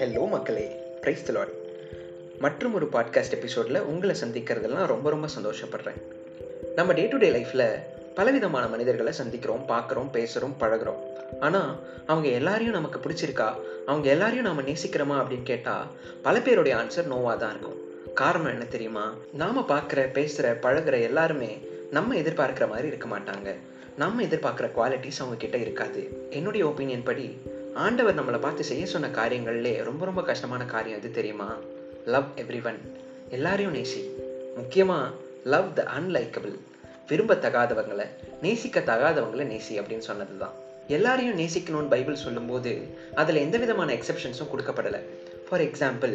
Hello மக்களே price Lord மற்றும் ஒரு பாட்காஸ்ட் எபிசோடில் உங்களை சந்திக்கிறதுலாம் ரொம்ப ரொம்ப சந்தோஷப்படுறேன். நம்ம டே டு டே லைஃப்பில் பலவிதமான மனிதர்களை சந்திக்கிறோம் பார்க்குறோம் பேசுகிறோம் பழகுறோம். ஆனால் அவங்க எல்லாரையும் நமக்கு பிடிச்சிருக்கா? அவங்க எல்லாரையும் நாம் நேசிக்கிறோமா அப்படின்னு கேட்டால் பல பேருடைய ஆன்சர் நோவாக தான் இருக்கும். காரணம் என்ன தெரியுமா? நாம் பார்க்குற பேசுகிற பழகுற எல்லாருமே நம்ம எதிர்பார்க்குற மாதிரி இருக்க மாட்டாங்க. நம்ம எதிர்பார்க்குற குவாலிட்டிஸ் அவங்க கிட்ட இருக்காது. என்னுடைய ஒப்பீனியன் படி ஆண்டவர் நம்மளை பார்த்து செய்ய சொன்ன காரியங்கள்லே ரொம்ப ரொம்ப கஷ்டமான காரியம் எது தெரியுமா? லவ் எவ்ரி ஒன் எல்லாரையும் நேசி. முக்கியமாக லவ் த அன்லைக்கபிள் விரும்பத்தகாதவங்களை நேசிக்கத்தகாதவங்களை நேசி அப்படின்னு சொன்னது தான் எல்லாரையும் நேசிக்கணும்னு பைபிள் சொல்லும்போது அதில் எந்த விதமான எக்ஸப்ஷன்ஸும் கொடுக்கப்படலை. ஃபார் எக்ஸாம்பிள்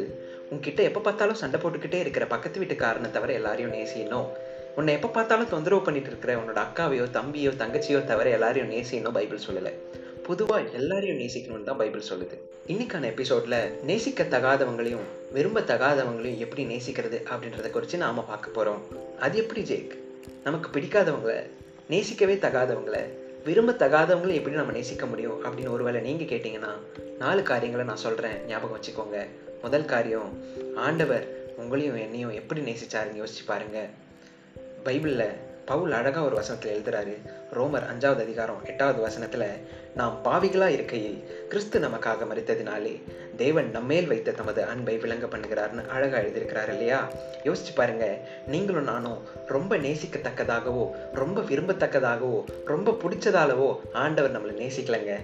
உன்கிட்ட எப்போ பார்த்தாலும் சண்டை போட்டுக்கிட்டே இருக்கிற பக்கத்து வீட்டுக்காரனை தவிர எல்லாரையும் நேசிக்கணும் உன்னை எப்போ பார்த்தாலும் தொந்தரவு பண்ணிட்டு இருக்கிற உன்னோட அக்காவையோ தம்பியோ தங்கச்சியோ தவிர எல்லாரையும் நேசிக்கணும் பைபிள் சொல்லலை. பொதுவாக எல்லாரையும் நேசிக்கணும்னு தான் பைபிள் சொல்லுது. இன்னைக்கான எபிசோட்ல நேசிக்க தகாதவங்களையும் விரும்ப தகாதவங்களையும் எப்படி நேசிக்கிறது அப்படின்றத குறித்து நாம பார்க்க போகிறோம் அது எப்படி ஜேக்? நமக்கு பிடிக்காதவங்கள நேசிக்கவே தகாதவங்களை விரும்ப தகாதவங்களை எப்படி நம்ம நேசிக்க முடியும் அப்படின்னு ஒருவேளை நீங்கள் கேட்டிங்கன்னா நாலு காரியங்களை நான் சொல்கிறேன் ஞாபகம் வச்சுக்கோங்க. முதல் காரியம் ஆண்டவர் உங்களையும் என்னையும் எப்படி நேசிச்சாருன்னு யோசிச்சு பாருங்க. பைபிளில் பவுல் அழகாக ஒரு வசனத்தில் எழுதுறாரு. ரோமர் அஞ்சாவது அதிகாரம் எட்டாவது வசனத்தில் நாம் பாவிகளாக இருக்கையில் கிறிஸ்து நமக்காக மறித்ததினாலே தேவன் நம்மேல் வைத்த தமது அன்பை விளங்க பண்ணுகிறார்னு அழகாக எழுதியிருக்கிறார் இல்லையா? யோசிச்சு பாருங்க. நீங்களும் நானும் ரொம்ப நேசிக்கத்தக்கதாகவோ ரொம்ப விரும்பத்தக்கதாகவோ ரொம்ப பிடிச்சதாலவோ ஆண்டவர் நம்மளை நேசிக்கலைங்க.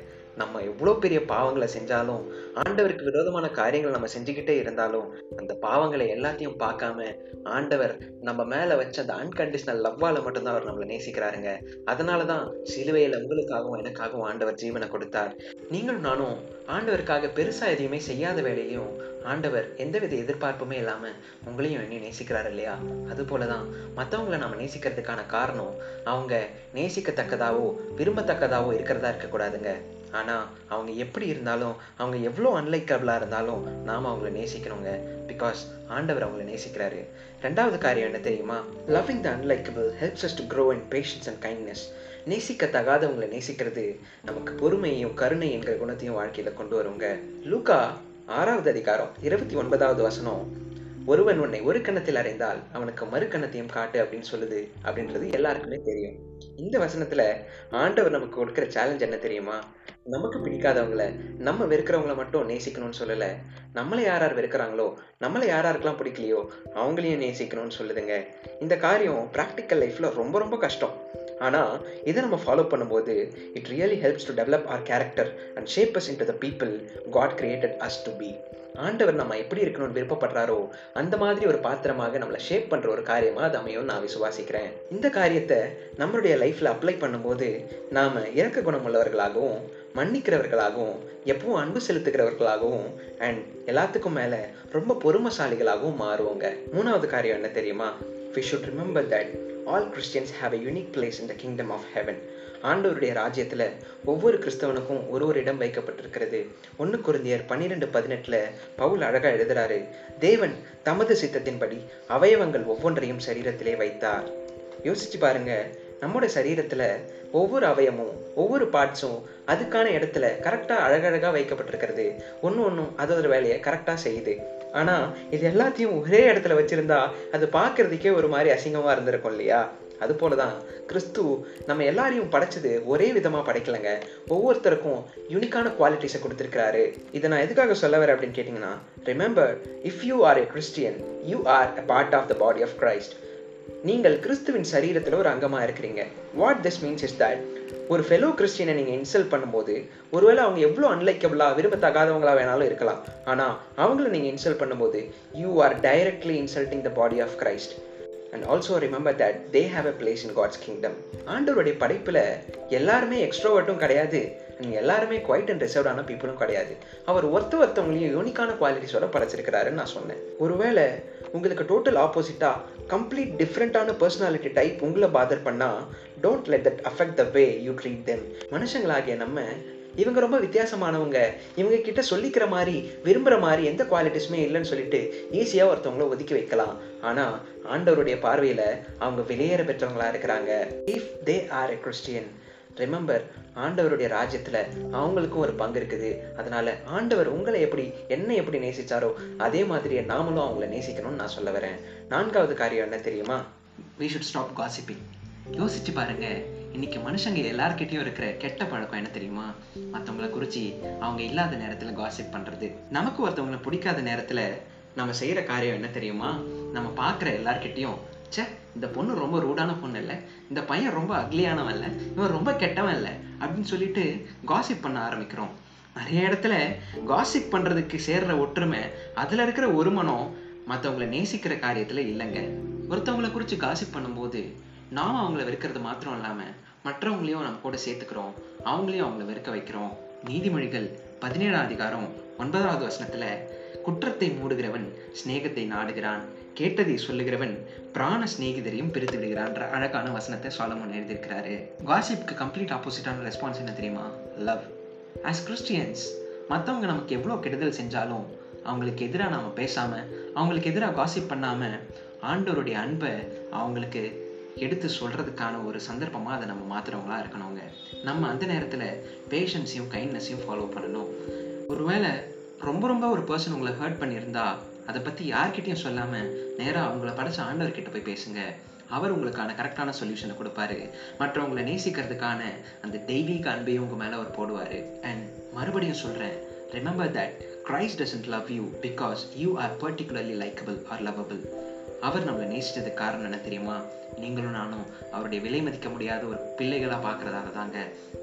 நம்ம எவ்வளோ பெரிய பாவங்களை செஞ்சாலும் ஆண்டவருக்கு விரோதமான காரியங்களை நம்ம செஞ்சுக்கிட்டே இருந்தாலும் அந்த பாவங்களை எல்லாத்தையும் பார்க்காம ஆண்டவர் நம்ம மேலே வச்ச அந்த அன்கண்டிஷனல் லவ்வால மட்டும்தான் அவர் நம்மளை நேசிக்கிறாருங்க. அதனால தான் சிலுவையில் உங்களுக்காகவும் எனக்காகவும் ஆண்டவர் ஜீவனை கொடுத்தார். நீங்களும் நானும் ஆண்டவருக்காக பெருசாக எதையுமே செய்யாத வேலையிலையும் ஆண்டவர் எந்தவித எதிர்பார்ப்புமே இல்லாமல் உங்களையும் என்னையும் நேசிக்கிறார் இல்லையா? அதுபோல தான் மற்றவங்களை நம்ம நேசிக்கிறதுக்கான காரணம் அவங்க நேசிக்கத்தக்கதாவோ விரும்பத்தக்கதாவோ இருக்கிறதா இருக்கக்கூடாதுங்க. ஆனால் அவங்க எப்படி இருந்தாலும் அவங்க எவ்வளோ அன்லைக்கபிளாக இருந்தாலும் நாம் அவங்கள நேசிக்கணுங்க. பிகாஸ் ஆண்டவர் அவங்கள நேசிக்கிறாரு. ரெண்டாவது காரியம் என்ன தெரியுமா? Loving the unlikable helps us to grow in patience and kindness நேசிக்கத்தகாதவங்களை நேசிக்கிறது நமக்கு பொறுமையும் கருணை என்கிற குணத்தையும் வாழ்க்கையில் கொண்டு வருங்க. லூக்கா ஆறாவது அதிகாரம் இருபத்தி ஒன்பதாவது வசனம். ஒருவன் உன்னை ஒரு கணத்தில் அறைந்தால் அவனுக்கு மறு கணத்தையும் காட்டு அப்படின்னு சொல்லுது அப்படின்றது எல்லாருக்குமே தெரியும். இந்த வசனத்துல ஆண்டவர் நமக்கு கொடுக்குற சேலஞ்ச் என்ன தெரியுமா? நமக்கு பிடிக்காதவங்கள நம்ம வெறுக்கிறவங்கள மட்டும் நேசிக்கணும்னு சொல்லல. நம்மளை யார் யார் வெறுக்கிறாங்களோ நம்மளை யார் யாருக்கெல்லாம் பிடிக்கலையோ அவங்களையும் நேசிக்கணும்னு சொல்லுதுங்க. இந்த காரியம் ப்ராக்டிக்கல் லைஃப்ல ரொம்ப ரொம்ப கஷ்டம். ஆனால் இதை நம்ம ஃபாலோ பண்ணும்போது it really helps to develop our character and shape us into the people God created us to be ஆண்டவர் நம்ம எப்படி இருக்கணும்னு விருப்பப்படுறாரோ அந்த மாதிரி ஒரு பாத்திரமாக நம்மளை ஷேப் பண்ணுற ஒரு காரியமாக அது அமையும் நான் விசுவாசிக்கிறேன். இந்த காரியத்தை நம்மளுடைய லைஃப்பில் அப்ளை பண்ணும்போது நாம் இறக்க குணம் உள்ளவர்களாகவும் மன்னிக்கிறவர்களாகவும் எப்பவும் அன்பு செலுத்துகிறவர்களாகவும் அண்ட் எல்லாத்துக்கும் மேலே ரொம்ப பொறுமசாலிகளாகவும் மாறுவோங்க. மூணாவது காரியம் என்ன தெரியுமா? We should remember that all Christians have a unique place in the kingdom of heaven ஆண்டவருடைய ராஜ்யத்தில் ஒவ்வொரு கிறிஸ்தவனுக்கும் ஒரு ஒரு இடம் வைக்கப்பட்டிருக்கிறது. ஒன்று குருந்தியர் பன்னிரெண்டு பதினெட்டில் பவுல் அழகாக எழுதுறாரு தேவன் தமது சித்தத்தின்படி அவயவங்கள் ஒவ்வொன்றையும் சரீரத்திலே வைத்தார். யோசிச்சு பாருங்க நம்மோட சரீரத்தில் ஒவ்வொரு அவயமும் ஒவ்வொரு பார்ட்ஸும் அதுக்கான இடத்துல கரெக்டாக அழகழகாக வைக்கப்பட்டிருக்கிறது. ஒன்று ஒன்றும் அதோட வேலையை கரெக்டாக செய்யுது. ஆனால் இது எல்லாத்தையும் ஒரே இடத்துல வச்சுருந்தா அது பார்க்குறதுக்கே ஒரு மாதிரி அசிங்கமாக இருந்திருக்கும் இல்லையா? அது போல தான் கிறிஸ்து நம்ம எல்லாரையும் படைச்சது ஒரே விதமாக படைக்கலைங்க. ஒவ்வொருத்தருக்கும் யூனிக்கான குவாலிட்டிஸை கொடுத்துருக்கிறாரு. இதை நான் எதுக்காக சொல்ல வரேன் அப்படின்னு கேட்டிங்கன்னா remember if you are a Christian you are a part of the body of Christ நீங்கள் கிறிஸ்துவின் சரீரத்தில் ஒரு அங்கமாக இருக்கிறீங்க. What this means is that ஒரு ஃபெலோ கிறிஸ்டியனை நீங்கள் இன்சல்ட் பண்ணும்போது ஒருவேளை அவங்க எவ்வளோ அன்லைக்கபிளாக விரும்பத்தகாதவங்களா வேணாலும் இருக்கலாம். ஆனால் அவங்கள நீங்கள் இன்சல்ட் பண்ணும்போது you are directly insulting the body of Christ and also remember that they have a place in God's kingdom ஆண்டவருடைய படைப்பில் எல்லாருமே எக்ஸ்ட்ரோவர்ட்டும் கிடையாது. அண்ட் எல்லாருமே குவைட் அண்ட் ரிசர்வ்டான பீப்புளும் கிடையாது. அவர் ஒருத்த ஒருத்தவங்களையும் யூனிக்கான குவாலிட்டிஸோட படைச்சிருக்கிறாருன்னு நான் சொன்னேன். ஒருவேளை உங்களுக்கு டோட்டல் ஆப்போசிட்டாக கம்ப்ளீட் டிஃப்ரெண்ட்டான பர்சனாலிட்டி டைப் உங்களை பாதர் பண்ணால் don't let that affect the way you treat them மனுஷங்களாகிய நம்ம இவங்க ரொம்ப வித்தியாசமானவங்க. இவங்க கிட்ட சொல்லிக்கிற மாதிரி விரும்புகிற மாதிரி எந்த குவாலிட்டிஸுமே இல்லைன்னு சொல்லிட்டு ஈஸியாக ஒருத்தவங்கள ஒதுக்கி வைக்கலாம். ஆனால் ஆண்டவருடைய பார்வையில் அவங்க வெளியேற பெற்றவங்களா இருக்கிறாங்க. If they are a Christian remember ஆண்டவருடைய ராஜ்யத்தில் அவங்களுக்கும் ஒரு பங்கு இருக்குது. அதனால ஆண்டவர் உங்களை எப்படி என்ன எப்படி நேசிச்சாரோ அதே மாதிரியே நாமளும் அவங்கள நேசிக்கணும்னு நான் சொல்ல வரேன். நான்காவது காரியம் என்ன தெரியுமா? வி ஷுட் ஸ்டாப் காசிப்பிங் யோசிச்சு பாருங்க. இன்னைக்கு மனுஷங்க எல்லார்கிட்டயும் இருக்கிற கெட்ட பழக்கம் என்ன தெரியுமா? மற்றவங்கள குறிச்சு அவங்க இல்லாத நேரத்துல காசிப் பண்றது. நமக்கு ஒருத்தவங்களை பிடிக்காத நேரத்துல நம்ம செய்யற காரியம் என்ன தெரியுமா? நம்ம பார்க்குற எல்லார்கிட்டயும் சே இந்த பொண்ணு ரொம்ப ரூடான பொண்ணு இல்லை. இந்த பையன் ரொம்ப அக்லியானவன் இல்லை. இவன் ரொம்ப கெட்டவன் இல்லை. அப்படின்னு சொல்லிட்டு காசிப் பண்ண ஆரம்பிக்கிறோம். நிறைய இடத்துல காசிப் பண்ணுறதுக்கு சேர்ற ஒற்றுமை அதில் இருக்கிற ஒருமனம் மற்றவங்களை நேசிக்கிற காரியத்தில் இல்லைங்க. ஒருத்தவங்களை குறித்து காசிப் பண்ணும்போது நாம் அவங்கள வெறுக்கிறது மாத்திரம் இல்லாமல் மற்றவங்களையும் நம்ம கூட சேர்த்துக்கிறோம். அவங்களையும் அவங்கள வெறுக்க வைக்கிறோம். நீதிமொழிகள் பதினேழாம் அதிகாரம் ஒன்பதாவது வசனத்தில் குற்றத்தை மூடுகிறவன் சிநேகத்தை நாடுகிறான். கேட்டதை சொல்லுகிறவன் பிராண சிநேகிதரையும் பிரித்து விடுகிறான்ற அழகான வசனத்தை சாலமோன் எழுதியிருக்கிறாரு. காசிப்க்கு கம்ப்ளீட் ஆப்போசிட்டான ரெஸ்பான்ஸ் என்ன தெரியுமா? லவ் ஆஸ் கிறிஸ்டியன்ஸ் மற்றவங்க நமக்கு எவ்வளோ கெடுதல் செஞ்சாலும் அவங்களுக்கு எதிராக நாம் பேசாமல் அவங்களுக்கு எதிராக காசிப் பண்ணாமல் ஆண்டவருடைய அன்பை அவங்களுக்கு எடுத்து சொல்கிறதுக்கான ஒரு சந்தர்ப்பமாக அதை நம்ம மாற்றுறவங்களா இருக்கணுங்க. நம்ம அந்த நேரத்தில் பேஷன்ஸையும் கைண்ட்னஸையும் ஃபாலோ பண்ணணும். ஒருவேளை ரொம்ப ரொம்ப ஒரு பர்சன் உங்களை ஹர்ட் பண்ணியிருந்தா அதை பற்றி யார்கிட்டையும் சொல்லாமல் நேராக அவங்கள படைச்ச ஆண்டவர்கிட்ட போய் பேசுங்க. அவர் உங்களுக்கான கரெக்டான சொல்யூஷனை கொடுப்பாரு. மற்றவங்களை நேசிக்கிறதுக்கான அந்த தெய்வீக அன்பையும் உங்கள் மேலே அவர் போடுவார். அண்ட் மறுபடியும் சொல்கிறேன் remember that Christ doesn't love you because you are particularly likable or lovable அவர் நம்மளை நேசித்ததுக்கு காரணம் என்ன தெரியுமா? நீங்களும் நானும் அவருடைய விலை மதிக்க முடியாத ஒரு பிள்ளைகளாக பார்க்குறதால தாங்க.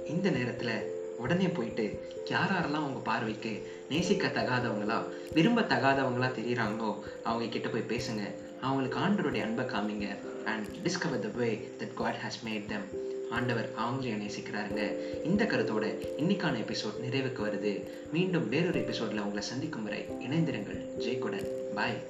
இந்த நேரத்தில் உடனே போயிட்டு யார் யாரெல்லாம் உங்கள் பார்வைக்கு நேசிக்க தகாதவங்களா விரும்ப தகாதவங்களா தெரியுறாங்களோ அவங்க கிட்ட போய் பேசுங்க. அவங்களுக்கு ஆண்டவருடைய அன்பை காமிங்க. And discover the way that God has made them ஆண்டவர் அவங்களையும் நேசிக்கிறாருங்க. இந்த கருத்தோட இன்னைக்கான எபிசோட் நிறைவுக்கு வருது. மீண்டும் வேறொரு எபிசோட்ல உங்களை சந்திக்கும் வரை இணைந்திருங்கள். ஜெய்குடன். பாய்